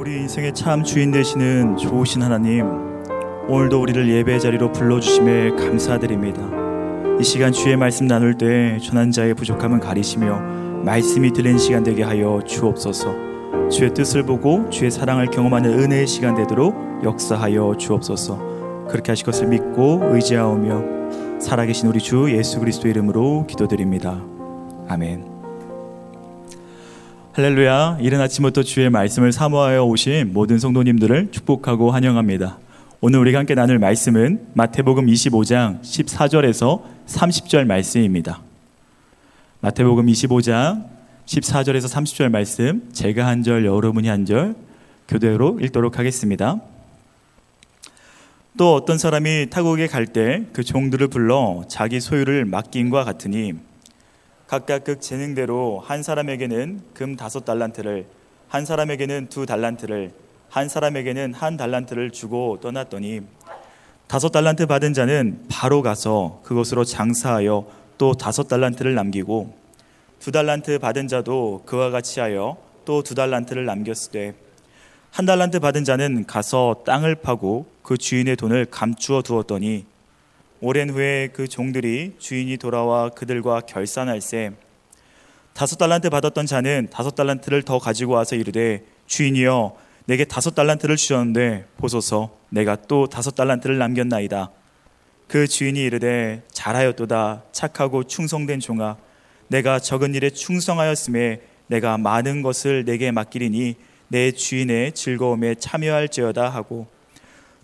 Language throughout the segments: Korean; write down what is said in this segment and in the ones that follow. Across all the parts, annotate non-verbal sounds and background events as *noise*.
우리 인생의 참 주인 되시는 좋으신 하나님, 오늘도 우리를 예배 자리로 불러주심에 감사드립니다. 이 시간 주의 말씀 나눌 때 전한 자의 부족함은 가리시며 말씀이 들리는 시간 되게 하여 주옵소서. 주의 뜻을 보고 주의 사랑을 경험하는 은혜의 시간 되도록 역사하여 주옵소서. 그렇게 하실 것을 믿고 의지하오며 살아계신 우리 주 예수 그리스도 이름으로 기도드립니다. 아멘. 할렐루야. 이른 아침부터 주의 말씀을 사모하여 오신 모든 성도님들을 축복하고 환영합니다. 오늘 우리가 함께 나눌 말씀은 마태복음 25장 14절에서 30절 말씀입니다. 마태복음 25장 14절에서 30절 말씀 제가 한 절 여러분이 한 절 교대로 읽도록 하겠습니다. 또 어떤 사람이 타국에 갈 때 그 종들을 불러 자기 소유를 맡긴과 같으니 각각 그 재능대로 한 사람에게는 금 다섯 달란트를 한 사람에게는 두 달란트를 한 사람에게는 한 달란트를 주고 떠났더니 다섯 달란트 받은 자는 바로 가서 그것으로 장사하여 또 다섯 달란트를 남기고 두 달란트 받은 자도 그와 같이 하여 또 두 달란트를 남겼으되 한 달란트 받은 자는 가서 땅을 파고 그 주인의 돈을 감추어 두었더니 오랜 후에 그 종들이 주인이 돌아와 그들과 결산할세 다섯 달란트 받았던 자는 다섯 달란트를 더 가지고 와서 이르되 주인이여 내게 다섯 달란트를 주셨는데 보소서 내가 또 다섯 달란트를 남겼나이다. 그 주인이 이르되 잘하였도다 착하고 충성된 종아. 내가 적은 일에 충성하였음에 내가 많은 것을 내게 맡기리니 내 주인의 즐거움에 참여할지어다 하고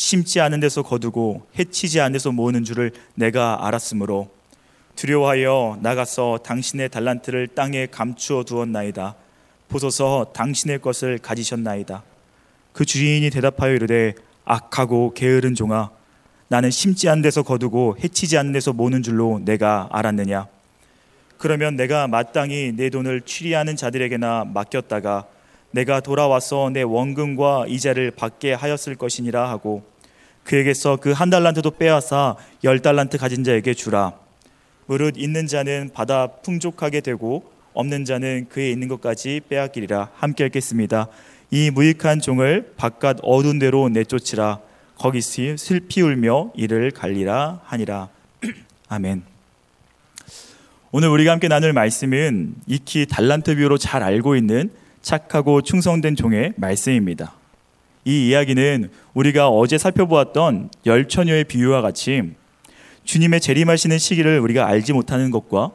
심지 않은 데서 거두고 해치지 않은 데서 모으는 줄을 내가 알았으므로 두려워하여 나가서 당신의 달란트를 땅에 감추어 두었나이다. 보소서 당신의 것을 가지셨나이다. 그 주인이 대답하여 이르되 악하고 게으른 종아 나는 심지 않은 데서 거두고 해치지 않는 데서 모는 줄로 내가 알았느냐 그러면 내가 마땅히 내 돈을 취리하는 자들에게나 맡겼다가 내가 돌아와서 내 원금과 이자를 받게 하였을 것이니라 하고 그에게서 그 한 달란트도 빼앗아 열 달란트 가진 자에게 주라. 무릇 있는 자는 받아 풍족하게 되고 없는 자는 그에 있는 것까지 빼앗기리라. 함께 읽겠습니다. 이 무익한 종을 바깥 어두운 데로 내쫓으라. 거기서 슬피 울며 이를 갈리라 하니라. *clears throat* 아멘. 오늘 우리가 함께 나눌 말씀은 익히 달란트 비유로 잘 알고 있는 착하고 충성된 종의 말씀입니다. 이 이야기는 우리가 어제 살펴보았던 열 처녀의 비유와 같이 주님의 재림하시는 시기를 우리가 알지 못하는 것과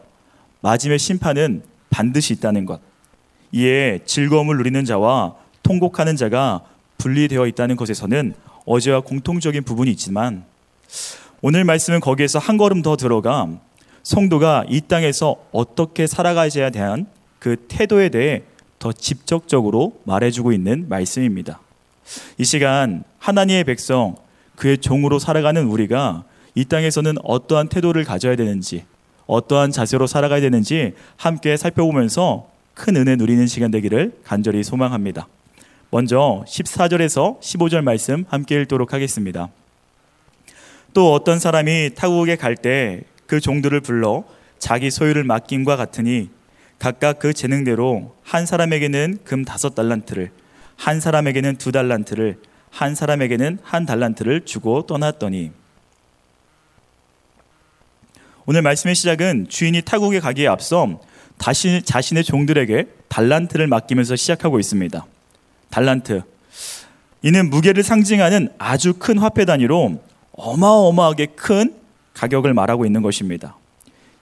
마지막 심판은 반드시 있다는 것. 이에 즐거움을 누리는 자와 통곡하는 자가 분리되어 있다는 것에서는 어제와 공통적인 부분이 있지만 오늘 말씀은 거기에서 한 걸음 더 들어가 성도가 이 땅에서 어떻게 살아가야에 대한 그 태도에 대해 더 직접적으로 말해주고 있는 말씀입니다. 이 시간 하나님의 백성 그의 종으로 살아가는 우리가 이 땅에서는 어떠한 태도를 가져야 되는지 어떠한 자세로 살아가야 되는지 함께 살펴보면서 큰 은혜 누리는 시간 되기를 간절히 소망합니다. 먼저 14절에서 15절 말씀 함께 읽도록 하겠습니다. 또 어떤 사람이 타국에 갈 때 그 종들을 불러 자기 소유를 맡김과 같으니 각각 그 재능대로 한 사람에게는 금 다섯 달란트를 한 사람에게는 두 달란트를 한 사람에게는 한 달란트를 주고 떠났더니 오늘 말씀의 시작은 주인이 타국에 가기에 앞서 다시 자신의 종들에게 달란트를 맡기면서 시작하고 있습니다. 달란트. 이는 무게를 상징하는 아주 큰 화폐 단위로 어마어마하게 큰 가격을 말하고 있는 것입니다.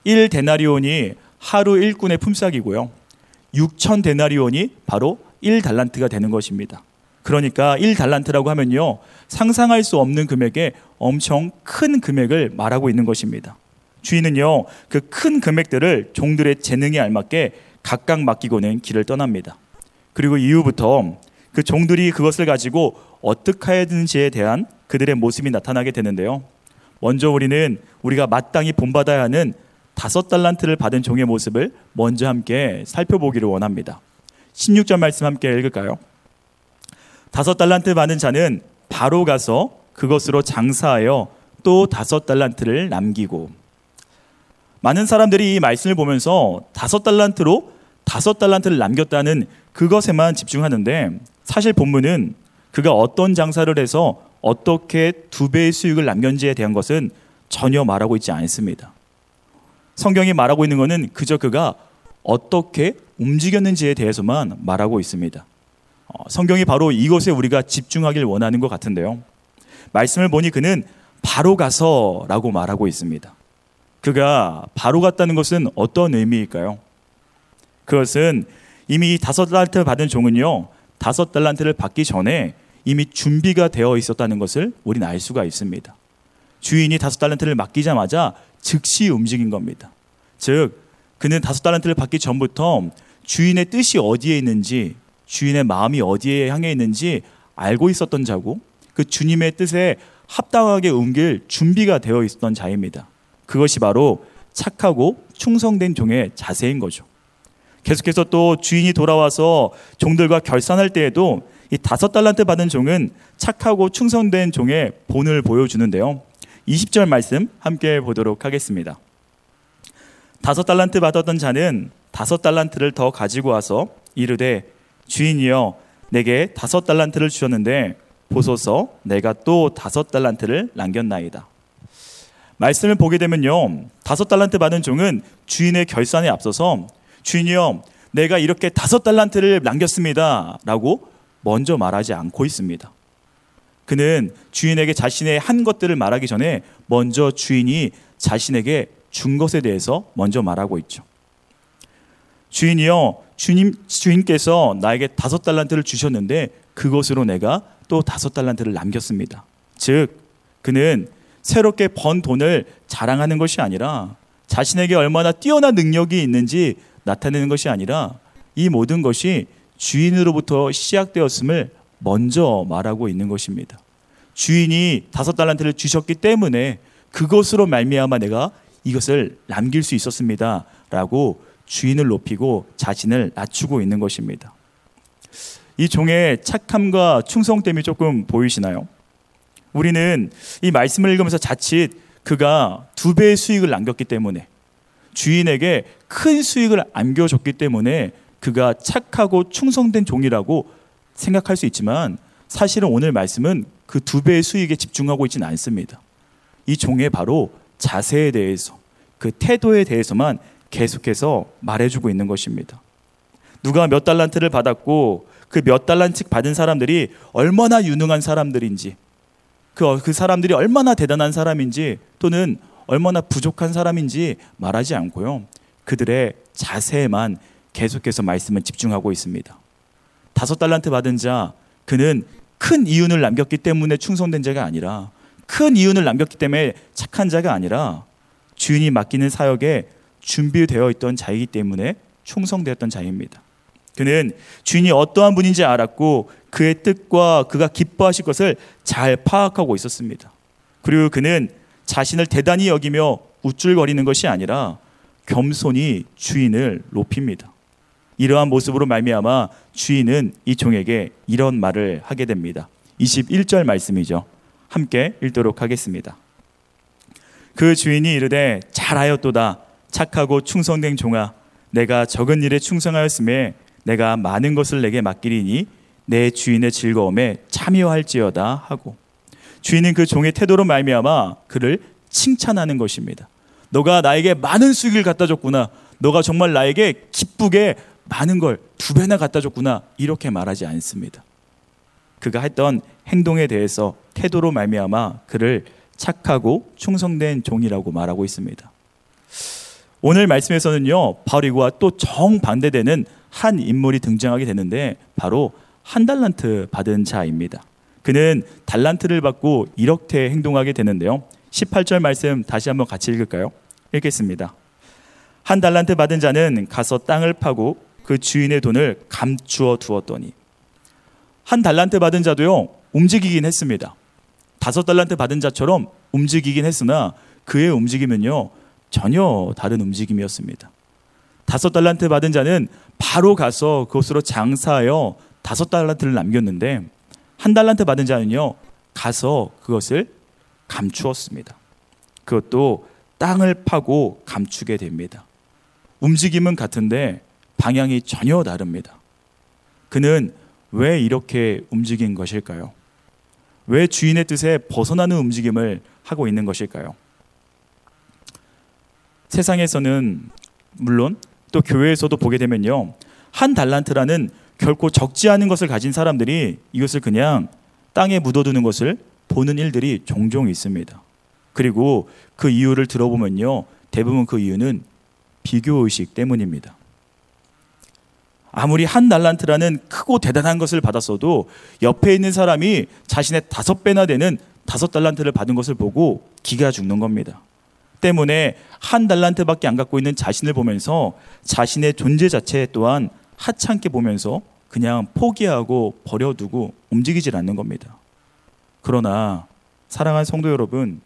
1 데나리온이 하루 일꾼의 품삯이고요. 6천 데나리온이 바로 1달란트가 되는 것입니다. 그러니까 1달란트라고 하면요. 상상할 수 없는 금액의 엄청 큰 금액을 말하고 있는 것입니다. 주인은요. 그 큰 금액들을 종들의 재능에 알맞게 각각 맡기고는 길을 떠납니다. 그리고 이후부터 그 종들이 그것을 가지고 어떻게 되는지에 대한 그들의 모습이 나타나게 되는데요. 먼저 우리는 우리가 마땅히 본받아야 하는 다섯 달란트를 받은 종의 모습을 먼저 함께 살펴보기를 원합니다. 16절 말씀 함께 읽을까요? 다섯 달란트 받은 자는 바로 가서 그것으로 장사하여 또 다섯 달란트를 남기고 많은 사람들이 이 말씀을 보면서 다섯 달란트로 다섯 달란트를 남겼다는 그것에만 집중하는데 사실 본문은 그가 어떤 장사를 해서 어떻게 두 배의 수익을 남겼는지에 대한 것은 전혀 말하고 있지 않습니다. 성경이 말하고 있는 것은 그저 그가 어떻게 움직였는지에 대해서만 말하고 있습니다. 어, 성경이 바로 이것에 우리가 집중하길 원하는 것 같은데요. 말씀을 보니 그는 바로 가서 라고 말하고 있습니다. 그가 바로 갔다는 것은 어떤 의미일까요? 그것은 이미 다섯 달란트 받은 종은요, 다섯 달란트를 받기 전에 이미 준비가 되어 있었다는 것을 우리는 알 수가 있습니다. 주인이 다섯 달란트를 맡기자마자 즉시 움직인 겁니다. 즉, 그는 다섯 달란트를 받기 전부터 주인의 뜻이 어디에 있는지, 주인의 마음이 어디에 향해 있는지 알고 있었던 자고, 그 주님의 뜻에 합당하게 옮길 준비가 되어 있었던 자입니다. 그것이 바로 착하고 충성된 종의 자세인 거죠. 계속해서 또 주인이 돌아와서 종들과 결산할 때에도 이 다섯 달란트 받은 종은 착하고 충성된 종의 본을 보여주는데요. 20절 말씀 함께 보도록 하겠습니다. 다섯 달란트 받았던 자는 다섯 달란트를 더 가지고 와서 이르되 주인이여 내게 다섯 달란트를 주셨는데 보소서 내가 또 다섯 달란트를 남겼나이다. 말씀을 보게 되면요. 다섯 달란트 받은 종은 주인의 결산에 앞서서 주인이여 내가 이렇게 다섯 달란트를 남겼습니다. 라고 먼저 말하지 않고 있습니다. 그는 주인에게 자신의 한 것들을 말하기 전에 먼저 주인이 자신에게 준 것에 대해서 먼저 말하고 있죠. 주인이여 주님 주인께서 나에게 다섯 달란트를 주셨는데 그것으로 내가 또 다섯 달란트를 남겼습니다. 즉 그는 새롭게 번 돈을 자랑하는 것이 아니라 자신에게 얼마나 뛰어난 능력이 있는지 나타내는 것이 아니라 이 모든 것이 주인으로부터 시작되었음을 먼저 말하고 있는 것입니다. 주인이 다섯 달란트를 주셨기 때문에 그것으로 말미암아 내가 이것을 남길 수 있었습니다라고 주인을 높이고 자신을 낮추고 있는 것입니다. 이 종의 착함과 충성됨이 조금 보이시나요? 우리는 이 말씀을 읽으면서 자칫 그가 두 배의 수익을 남겼기 때문에 주인에게 큰 수익을 안겨줬기 때문에 그가 착하고 충성된 종이라고 생각할 수 있지만 사실은 오늘 말씀은 그 두 배의 수익에 집중하고 있지는 않습니다. 이 종의 바로 자세에 대해서 그 태도에 대해서만 계속해서 말해주고 있는 것입니다. 누가 몇 달란트를 받았고 그 몇 달란트 받은 사람들이 얼마나 유능한 사람들인지 그, 그 사람들이 얼마나 대단한 사람인지 또는 얼마나 부족한 사람인지 말하지 않고요. 그들의 자세에만 계속해서 말씀을 집중하고 있습니다. 다섯 달란트 받은 자, 그는 큰 이윤을 남겼기 때문에 충성된 자가 아니라 큰 이윤을 남겼기 때문에 착한 자가 아니라 주인이 맡기는 사역에 준비되어 있던 자이기 때문에 충성되었던 자입니다. 그는 주인이 어떠한 분인지 알았고 그의 뜻과 그가 기뻐하실 것을 잘 파악하고 있었습니다. 그리고 그는 자신을 대단히 여기며 우쭐거리는 것이 아니라 겸손히 주인을 높입니다. 이러한 모습으로 말미암아 주인은 이 종에게 이런 말을 하게 됩니다. 21절 말씀이죠. 함께 읽도록 하겠습니다. 그 주인이 이르되 잘하였도다 착하고 충성된 종아 내가 적은 일에 충성하였음에 내가 많은 것을 내게 맡기리니 내 주인의 즐거움에 참여할지어다 하고 주인은 그 종의 태도로 말미암아 그를 칭찬하는 것입니다. 너가 나에게 많은 수익을 갖다 줬구나. 너가 정말 나에게 기쁘게 많은 걸 두 배나 갖다 줬구나. 이렇게 말하지 않습니다. 그가 했던 행동에 대해서 태도로 말미암아 그를 착하고 충성된 종이라고 말하고 있습니다. 오늘 말씀에서는요, 바로 이와 또 정반대되는 한 인물이 등장하게 되는데 바로 한 달란트 받은 자입니다. 그는 달란트를 받고 이렇게 행동하게 되는데요. 18절 말씀 다시 한번 같이 읽을까요? 읽겠습니다. 한 달란트 받은 자는 가서 땅을 파고 그 주인의 돈을 감추어 두었더니 한 달란트 받은 자도요 움직이긴 했습니다. 다섯 달란트 받은 자처럼 움직이긴 했으나 그의 움직임은요 전혀 다른 움직임이었습니다. 다섯 달란트 받은 자는 바로 가서 그곳으로 장사하여 다섯 달란트를 남겼는데 한 달란트 받은 자는요 가서 그것을 감추었습니다. 그것도 땅을 파고 감추게 됩니다. 움직임은 같은데 방향이 전혀 다릅니다. 그는 왜 이렇게 움직인 것일까요? 왜 주인의 뜻에 벗어나는 움직임을 하고 있는 것일까요? 세상에서는 물론 또 교회에서도 보게 되면요. 한 달란트라는 결코 적지 않은 것을 가진 사람들이 이것을 그냥 땅에 묻어두는 것을 보는 일들이 종종 있습니다. 그리고 그 이유를 들어보면요. 대부분 그 이유는 비교의식 때문입니다. 아무리 한 달란트라는 크고 대단한 것을 받았어도 옆에 있는 사람이 자신의 다섯 배나 되는 다섯 달란트를 받은 것을 보고 기가 죽는 겁니다. 때문에 한 달란트밖에 안 갖고 있는 자신을 보면서 자신의 존재 자체 또한 하찮게 보면서 그냥 포기하고 버려두고 움직이질 않는 겁니다. 그러나 사랑하는 성도 여러분,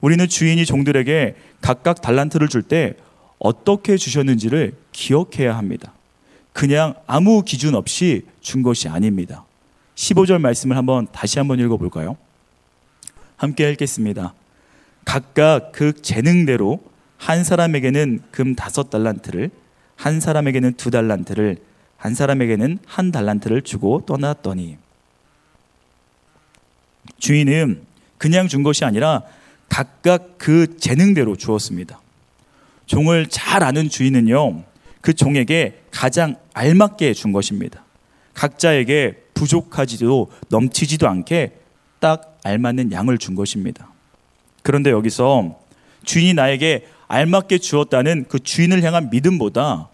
우리는 주인이 종들에게 각각 달란트를 줄 때 어떻게 주셨는지를 기억해야 합니다. 그냥 아무 기준 없이 준 것이 아닙니다. 15절 말씀을 한번 다시 한번 읽어 볼까요? 함께 읽겠습니다. 각각 그 재능대로 한 사람에게는 금 다섯 달란트를, 한 사람에게는 두 달란트를, 한 사람에게는 한 달란트를 주고 떠났더니 주인은 그냥 준 것이 아니라 각각 그 재능대로 주었습니다. 종을 잘 아는 주인은요, 그 종에게 가장 알맞게 준 것입니다. 각자에게 부족하지도 넘치지도 않게 딱 알맞는 양을 준 것입니다. 그런데 여기서 주인이 나에게 알맞게 주었다는 그 주인을 향한 믿음보다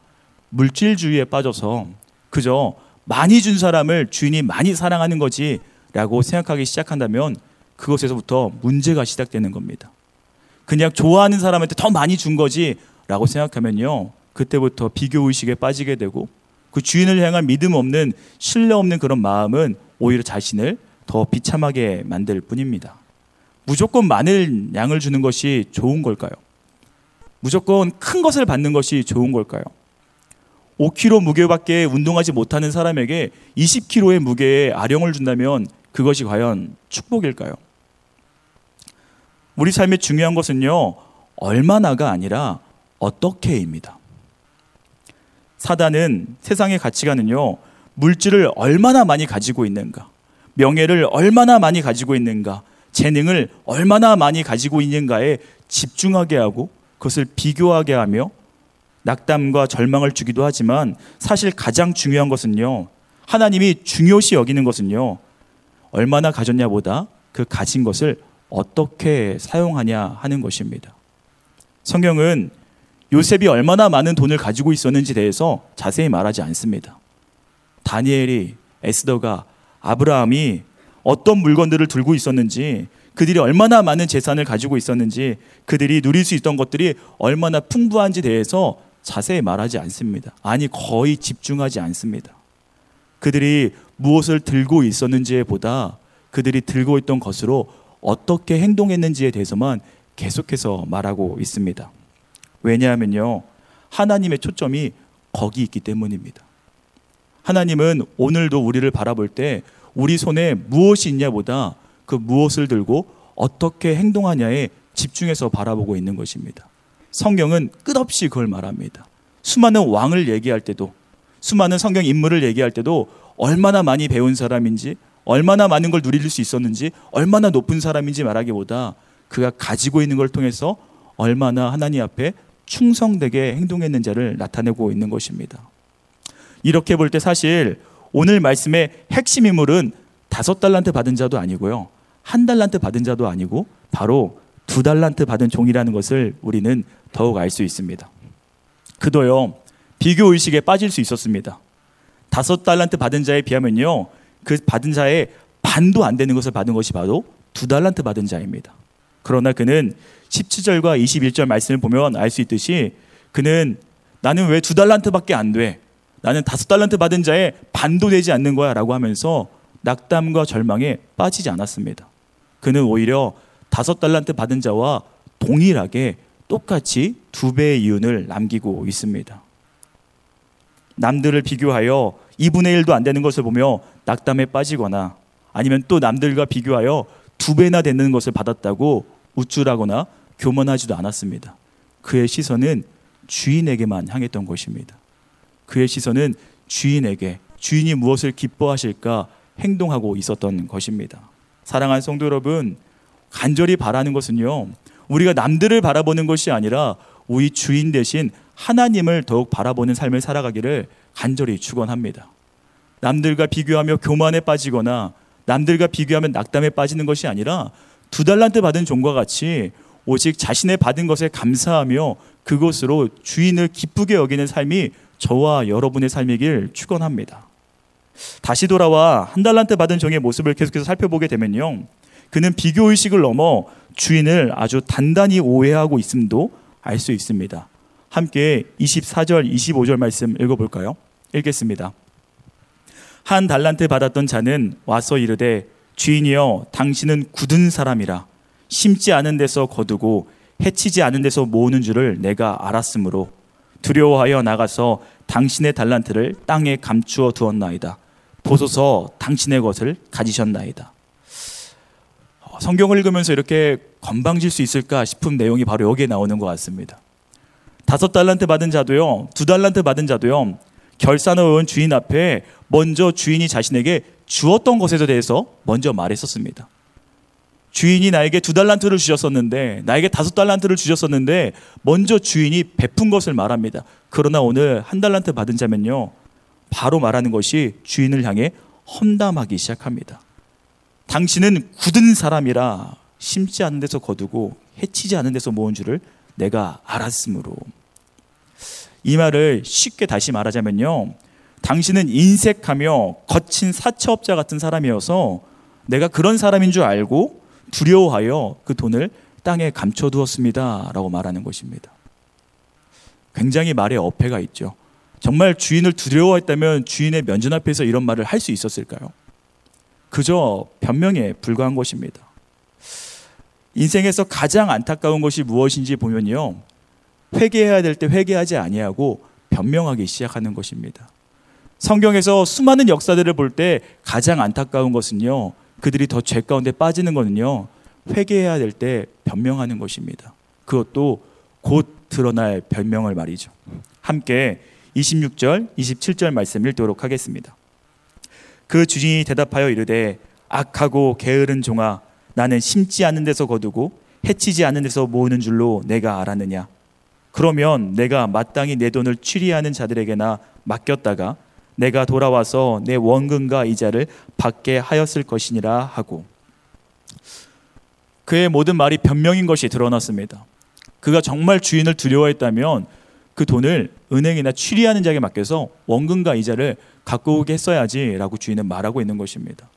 물질주의에 빠져서 그저 많이 준 사람을 주인이 많이 사랑하는 거지 라고 생각하기 시작한다면 그것에서부터 문제가 시작되는 겁니다. 그냥 좋아하는 사람한테 더 많이 준 거지 라고 생각하면요. 그때부터 비교 의식에 빠지게 되고 그 주인을 향한 믿음 없는 신뢰 없는 그런 마음은 오히려 자신을 더 비참하게 만들 뿐입니다. 무조건 많은 양을 주는 것이 좋은 걸까요? 무조건 큰 것을 받는 것이 좋은 걸까요? 5kg 무게밖에 운동하지 못하는 사람에게 20kg의 무게의 아령을 준다면 그것이 과연 축복일까요? 우리 삶의 중요한 것은요, 얼마나가 아니라 어떻게입니다. 사단은 세상의 가치관은요, 물질을 얼마나 많이 가지고 있는가, 명예를 얼마나 많이 가지고 있는가, 재능을 얼마나 많이 가지고 있는가에 집중하게 하고 그것을 비교하게 하며 낙담과 절망을 주기도 하지만 사실 가장 중요한 것은요, 하나님이 중요시 여기는 것은요, 얼마나 가졌냐보다 그 가진 것을 어떻게 사용하냐 하는 것입니다. 성경은 요셉이 얼마나 많은 돈을 가지고 있었는지 대해서 자세히 말하지 않습니다. 다니엘이, 에스더가, 아브라함이 어떤 물건들을 들고 있었는지, 그들이 얼마나 많은 재산을 가지고 있었는지, 그들이 누릴 수 있던 것들이 얼마나 풍부한지 대해서 자세히 말하지 않습니다. 아니, 거의 집중하지 않습니다. 그들이 무엇을 들고 있었는지에 보다 그들이 들고 있던 것으로 어떻게 행동했는지에 대해서만 계속해서 말하고 있습니다. 왜냐하면요. 하나님의 초점이 거기 있기 때문입니다. 하나님은 오늘도 우리를 바라볼 때 우리 손에 무엇이 있냐보다 그 무엇을 들고 어떻게 행동하냐에 집중해서 바라보고 있는 것입니다. 성경은 끝없이 그걸 말합니다. 수많은 왕을 얘기할 때도 수많은 성경 인물을 얘기할 때도 얼마나 많이 배운 사람인지 얼마나 많은 걸 누릴 수 있었는지 얼마나 높은 사람인지 말하기보다 그가 가지고 있는 걸 통해서 얼마나 하나님 앞에 충성되게 행동했는지를 나타내고 있는 것입니다. 이렇게 볼 때 사실 오늘 말씀의 핵심 인물은 다섯 달란트 받은 자도 아니고요. 한 달란트 받은 자도 아니고 바로 두 달란트 받은 종이라는 것을 우리는 더욱 알 수 있습니다. 그도요, 비교 의식에 빠질 수 있었습니다. 다섯 달란트 받은 자에 비하면요, 그 받은 자의 반도 안 되는 것을 받은 것이 바로 두 달란트 받은 자입니다. 그러나 그는 17절과 21절 말씀을 보면 알 수 있듯이 그는 나는 왜 두 달란트밖에 안 돼? 나는 다섯 달란트 받은 자의 반도 되지 않는 거야 라고 하면서 낙담과 절망에 빠지지 않았습니다. 그는 오히려 다섯 달란트 받은 자와 동일하게 똑같이 두 배의 이윤을 남기고 있습니다. 남들을 비교하여 2분의 1도 안 되는 것을 보며 낙담에 빠지거나 아니면 또 남들과 비교하여 두 배나 되는 것을 받았다고 우쭐하거나 교만하지도 않았습니다. 그의 시선은 주인에게만 향했던 것입니다. 그의 시선은 주인에게 주인이 무엇을 기뻐하실까 행동하고 있었던 것입니다. 사랑하는 성도 여러분, 간절히 바라는 것은요, 우리가 남들을 바라보는 것이 아니라 우리 주인 대신 하나님을 더욱 바라보는 삶을 살아가기를 간절히 축원합니다. 남들과 비교하며 교만에 빠지거나 남들과 비교하면 낙담에 빠지는 것이 아니라 두 달란트 받은 종과 같이 오직 자신의 받은 것에 감사하며 그것으로 주인을 기쁘게 여기는 삶이 저와 여러분의 삶이길 축원합니다. 다시 돌아와 한 달란트 받은 종의 모습을 계속해서 살펴보게 되면요. 그는 비교 의식을 넘어 주인을 아주 단단히 오해하고 있음도 알 수 있습니다. 함께 24절, 25절 말씀 읽어 볼까요? 읽겠습니다. 한 달란트 받았던 자는 와서 이르되 주인이여 당신은 굳은 사람이라 심지 않은 데서 거두고 해치지 않은 데서 모으는 줄을 내가 알았으므로 두려워하여 나가서 당신의 달란트를 땅에 감추어 두었나이다. 보소서 당신의 것을 가지셨나이다. 성경을 읽으면서 이렇게 건방질 수 있을까 싶은 내용이 바로 여기에 나오는 것 같습니다. 다섯 달란트 받은 자도요, 두 달란트 받은 자도요, 결산을 온 주인 앞에 먼저 주인이 자신에게 주었던 것에 대해서 먼저 말했었습니다. 주인이 나에게 두 달란트를 주셨었는데, 나에게 다섯 달란트를 주셨었는데, 먼저 주인이 베푼 것을 말합니다. 그러나 오늘 한 달란트 받은 자면요, 바로 말하는 것이 주인을 향해 험담하기 시작합니다. 당신은 굳은 사람이라 심지 않은 데서 거두고 해치지 않은 데서 모은 줄을 내가 알았으므로. 이 말을 쉽게 다시 말하자면요. 당신은 인색하며 거친 사채업자 같은 사람이어서 내가 그런 사람인 줄 알고 두려워하여 그 돈을 땅에 감춰두었습니다. 라고 말하는 것입니다. 굉장히 말에 어폐가 있죠. 정말 주인을 두려워했다면 주인의 면전 앞에서 이런 말을 할 수 있었을까요? 그저 변명에 불과한 것입니다. 인생에서 가장 안타까운 것이 무엇인지 보면요. 회개해야 될 때 회개하지 아니하고 변명하기 시작하는 것입니다. 성경에서 수많은 역사들을 볼 때 가장 안타까운 것은요. 그들이 더 죄 가운데 빠지는 것은요. 회개해야 될 때 변명하는 것입니다. 그것도 곧 드러날 변명을 말이죠. 함께 26절, 27절 말씀 읽도록 하겠습니다. 그 주인이 대답하여 이르되 악하고 게으른 종아 나는 심지 않는 데서 거두고 해치지 않는 데서 모으는 줄로 내가 알았느냐 그러면 내가 마땅히 내 돈을 취리하는 자들에게나 맡겼다가 내가 돌아와서 내 원금과 이자를 받게 하였을 것이니라 하고 그의 모든 말이 변명인 것이 드러났습니다. 그가 정말 주인을 두려워했다면 그 돈을 은행이나 취리하는 자에게 맡겨서 원금과 이자를 갖고 오게 했어야지라고 주인은 말하고 있는 것입니다.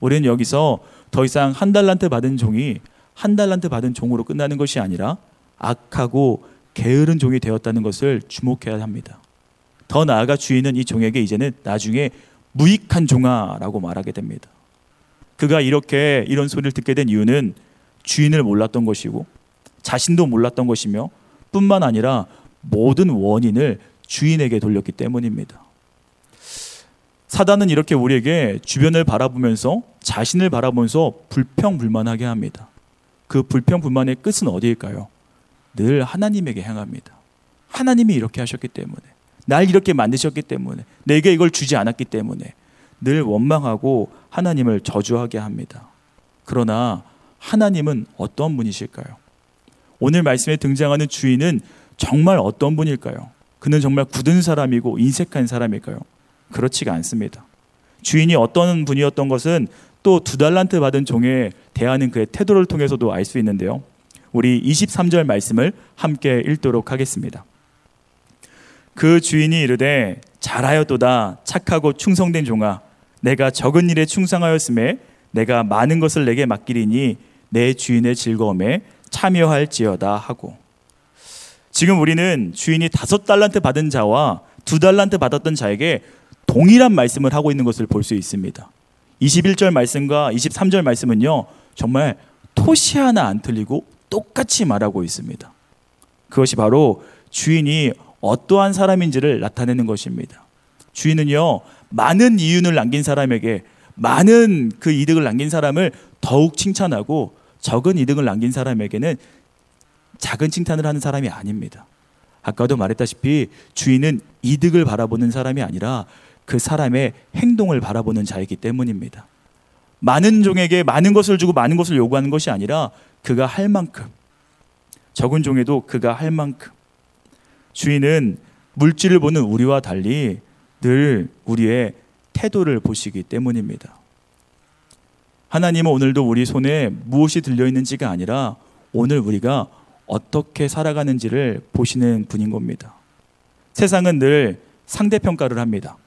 우리는 여기서 더 이상 한 달란트 받은 종이 한 달란트 받은 종으로 끝나는 것이 아니라 악하고 게으른 종이 되었다는 것을 주목해야 합니다. 더 나아가 주인은 이 종에게 이제는 나중에 무익한 종아라고 말하게 됩니다. 그가 이렇게 이런 소리를 듣게 된 이유는 주인을 몰랐던 것이고 자신도 몰랐던 것이며 뿐만 아니라 모든 원인을 주인에게 돌렸기 때문입니다. 사단은 이렇게 우리에게 주변을 바라보면서 자신을 바라보면서 불평불만하게 합니다. 그 불평불만의 끝은 어디일까요? 늘 하나님에게 향합니다. 하나님이 이렇게 하셨기 때문에, 날 이렇게 만드셨기 때문에, 내게 이걸 주지 않았기 때문에 늘 원망하고 하나님을 저주하게 합니다. 그러나 하나님은 어떤 분이실까요? 오늘 말씀에 등장하는 주인은 정말 어떤 분일까요? 그는 정말 굳은 사람이고 인색한 사람일까요? 그렇지가 않습니다. 주인이 어떤 분이었던 것은 또 두 달란트 받은 종에 대하는 그의 태도를 통해서도 알 수 있는데요. 우리 23절 말씀을 함께 읽도록 하겠습니다. 그 주인이 이르되 잘하였도다 착하고 충성된 종아 내가 적은 일에 충성하였음에 내가 많은 것을 내게 맡기리니 내 주인의 즐거움에 참여할지어다 하고 지금 우리는 주인이 다섯 달란트 받은 자와 두 달란트 받았던 자에게 동일한 말씀을 하고 있는 것을 볼 수 있습니다. 21절 말씀과 23절 말씀은요, 정말 토시 하나 안 틀리고 똑같이 말하고 있습니다. 그것이 바로 주인이 어떠한 사람인지를 나타내는 것입니다. 주인은요, 많은 이윤을 남긴 사람에게 많은 그 이득을 남긴 사람을 더욱 칭찬하고 적은 이득을 남긴 사람에게는 작은 칭찬을 하는 사람이 아닙니다. 아까도 말했다시피 주인은 이득을 바라보는 사람이 아니라 그 사람의 행동을 바라보는 자이기 때문입니다. 많은 종에게 많은 것을 주고 많은 것을 요구하는 것이 아니라 그가 할 만큼 적은 종에도 그가 할 만큼 주인은 물질을 보는 우리와 달리 늘 우리의 태도를 보시기 때문입니다. 하나님은 오늘도 우리 손에 무엇이 들려 있는지가 아니라 오늘 우리가 어떻게 살아가는지를 보시는 분인 겁니다. 세상은 늘 상대평가를 합니다.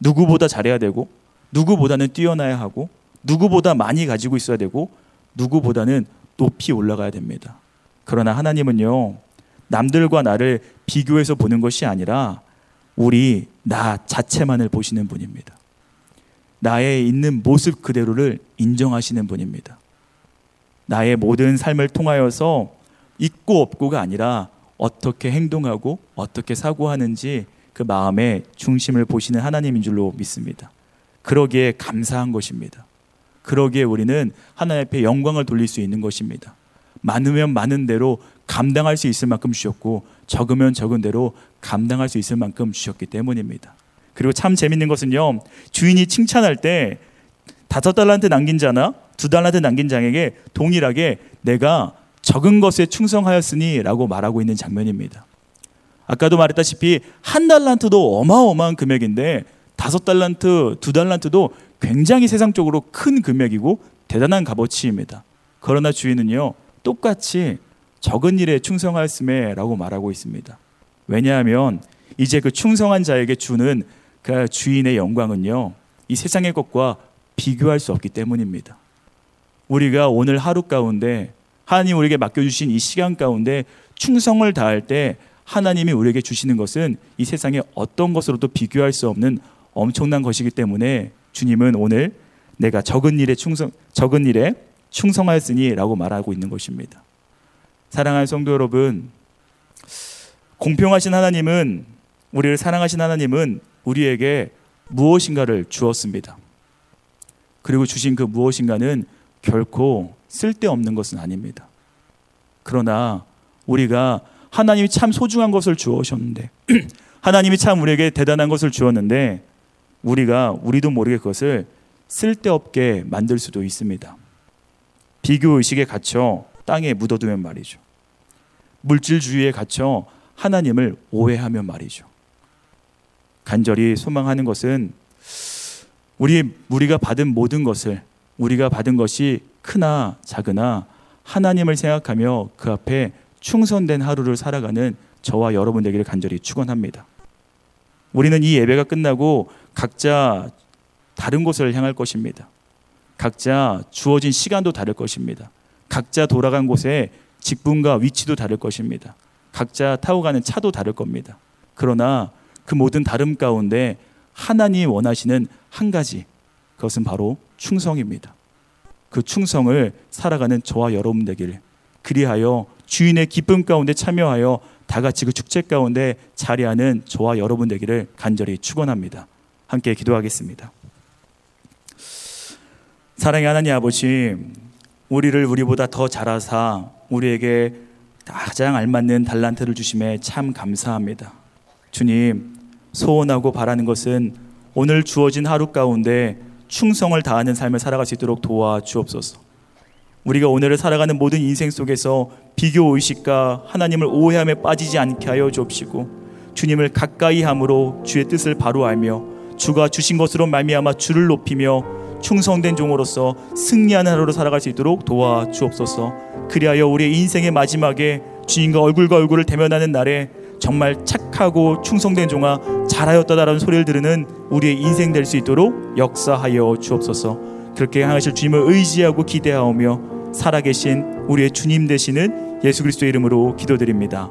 누구보다 잘해야 되고, 누구보다는 뛰어나야 하고, 누구보다 많이 가지고 있어야 되고, 누구보다는 높이 올라가야 됩니다. 그러나 하나님은요, 남들과 나를 비교해서 보는 것이 아니라 우리 나 자체만을 보시는 분입니다. 나의 있는 모습 그대로를 인정하시는 분입니다. 나의 모든 삶을 통하여서 있고 없고가 아니라 어떻게 행동하고 어떻게 사고하는지 그 마음의 중심을 보시는 하나님인 줄로 믿습니다. 그러기에 감사한 것입니다. 그러기에 우리는 하나님 앞에 영광을 돌릴 수 있는 것입니다. 많으면 많은 대로 감당할 수 있을 만큼 주셨고 적으면 적은 대로 감당할 수 있을 만큼 주셨기 때문입니다. 그리고 참 재밌는 것은요. 주인이 칭찬할 때 다섯 달란트 남긴 자나 두 달란트 남긴 자에게 동일하게 내가 적은 것에 충성하였으니라고 말하고 있는 장면입니다. 아까도 말했다시피 한 달란트도 어마어마한 금액인데 다섯 달란트, 두 달란트도 굉장히 세상적으로 큰 금액이고 대단한 값어치입니다. 그러나 주인은요 똑같이 적은 일에 충성하였음에라고 말하고 있습니다. 왜냐하면 이제 그 충성한 자에게 주는 그 주인의 영광은요 이 세상의 것과 비교할 수 없기 때문입니다. 우리가 오늘 하루 가운데 하나님 우리에게 맡겨주신 이 시간 가운데 충성을 다할 때 하나님이 우리에게 주시는 것은 이 세상의 어떤 것으로도 비교할 수 없는 엄청난 것이기 때문에 주님은 오늘 내가 적은 일에 충성 적은 일에 충성하였으니라고 말하고 있는 것입니다. 사랑하는 성도 여러분, 공평하신 하나님은 우리를 사랑하신 하나님은 우리에게 무엇인가를 주었습니다. 그리고 주신 그 무엇인가는 결코 쓸데없는 것은 아닙니다. 그러나 우리가 하나님이 참 소중한 것을 주었는데 *clears throat* 하나님이 참 우리에게 대단한 것을 주었는데 우리가 우리도 모르게 그것을 쓸데없게 만들 수도 있습니다. 비교 의식에 갇혀 땅에 묻어두면 말이죠. 물질주의에 갇혀 하나님을 오해하면 말이죠. 간절히 소망하는 것은 우리 우리가 받은 모든 것을 우리가 받은 것이 크나 작으나 하나님을 생각하며 그 앞에 충성된 하루를 살아가는 저와 여러분 되기를 간절히 축원합니다. 우리는 이 예배가 끝나고 각자 다른 곳을 향할 것입니다. 각자 주어진 시간도 다를 것입니다. 각자 돌아간 곳에 직분과 위치도 다를 것입니다. 각자 타고 가는 차도 다를 겁니다. 그러나 그 모든 다름 가운데 하나님이 원하시는 한 가지 그것은 바로 충성입니다. 그 충성을 살아가는 저와 여러분 되기를 그리하여 주인의 기쁨 가운데 참여하여 다 같이 그 축제 가운데 자리하는 저와 여러분 되기를 간절히 축원합니다. 함께 기도하겠습니다. 사랑의 하나님 아버지, 우리를 우리보다 더 잘하사 우리에게 가장 알맞는 달란트를 주심에 참 감사합니다. 주님, 소원하고 바라는 것은 오늘 주어진 하루 가운데 충성을 다하는 삶을 살아갈 수 있도록 도와주옵소서. 우리가 오늘을 살아가는 모든 인생 속에서 비교 의식과 하나님을 오해함에 빠지지 않게 하여 주옵시고 주님을 가까이 함으로 주의 뜻을 바로 알며 주가 주신 것으로 말미암아 주를 높이며 충성된 종으로서 승리하는 하루로 살아갈 수 있도록 도와주옵소서. 그리하여 우리의 인생의 마지막에 주님과 얼굴과 얼굴을 대면하는 날에 정말 착하고 충성된 종아 잘하였다라는 소리를 들으는 우리의 인생 될 수 있도록 역사하여 주옵소서. 그렇게 향하실 주님을 의지하고 기대하오며 살아계신 우리의 주님 되시는 예수 그리스도의 이름으로 기도드립니다.